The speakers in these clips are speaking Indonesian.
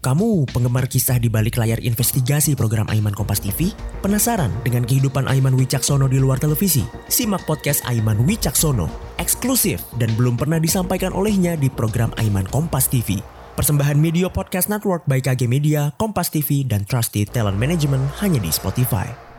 kamu penggemar kisah di balik layar investigasi program Aiman Kompas TV? Penasaran dengan kehidupan Aiman Wicaksono di luar televisi? Simak podcast Aiman Wicaksono, eksklusif dan belum pernah disampaikan olehnya di program Aiman Kompas TV. Persembahan Media Podcast Network by KG Media, Kompas TV, dan Trusty Talent Management hanya di Spotify.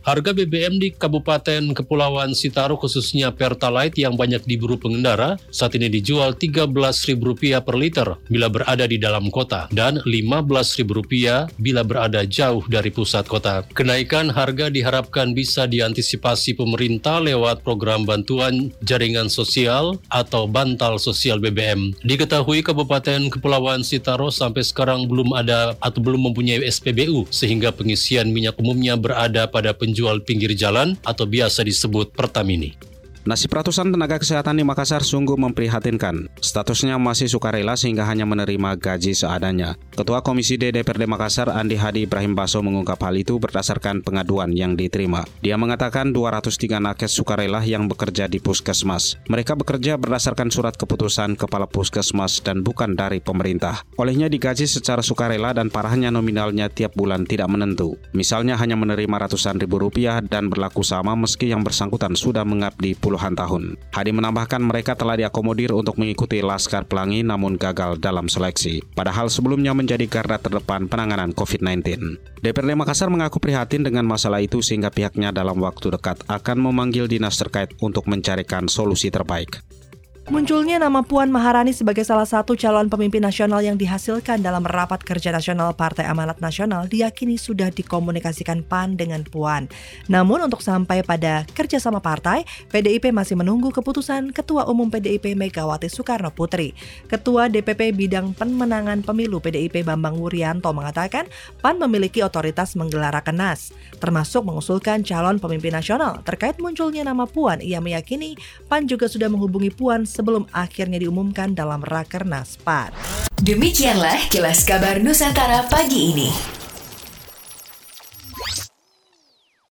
Harga BBM di Kabupaten Kepulauan Sitaro khususnya Pertalite yang banyak diburu pengendara saat ini dijual Rp13.000 per liter bila berada di dalam kota dan Rp15.000 bila berada jauh dari pusat kota. Kenaikan harga diharapkan bisa diantisipasi pemerintah lewat program bantuan jaringan sosial atau bantal sosial BBM. Diketahui Kabupaten Kepulauan Sitaro sampai sekarang belum ada atau belum mempunyai SPBU sehingga pengisian minyak umumnya berada pada penjual pinggir jalan atau biasa disebut Pertamini. Nasib ratusan tenaga kesehatan di Makassar sungguh memprihatinkan. Statusnya masih sukarela sehingga hanya menerima gaji seadanya. Ketua Komisi D DPRD Makassar Andi Hadi Ibrahim Baso mengungkap hal itu berdasarkan pengaduan yang diterima. Dia mengatakan 203 nakes sukarela yang bekerja di puskesmas. Mereka bekerja berdasarkan surat keputusan kepala puskesmas dan bukan dari pemerintah. Olehnya digaji secara sukarela dan parahnya nominalnya tiap bulan tidak menentu. Misalnya hanya menerima ratusan ribu rupiah dan berlaku sama meski yang bersangkutan sudah mengabdi puluhan tahun. Hadi menambahkan mereka telah diakomodir untuk mengikuti Laskar Pelangi namun gagal dalam seleksi. Padahal sebelumnya menjadi garda terdepan penanganan COVID-19. DPRD Makassar mengaku prihatin dengan masalah itu sehingga pihaknya dalam waktu dekat akan memanggil dinas terkait untuk mencarikan solusi terbaik. Munculnya nama Puan Maharani sebagai salah satu calon pemimpin nasional yang dihasilkan dalam rapat kerja nasional Partai Amanat Nasional diyakini sudah dikomunikasikan PAN dengan Puan. Namun untuk sampai pada kerjasama partai, PDIP masih menunggu keputusan Ketua Umum PDIP Megawati Soekarno Putri. Ketua DPP Bidang Pemenangan Pemilu PDIP Bambang Wuryanto mengatakan PAN memiliki otoritas menggelar rakenas, termasuk mengusulkan calon pemimpin nasional. Terkait munculnya nama Puan, ia meyakini PAN juga sudah menghubungi Puan sebelum akhirnya diumumkan dalam Rakernas PAN. Demikianlah kilas kabar Nusantara pagi ini.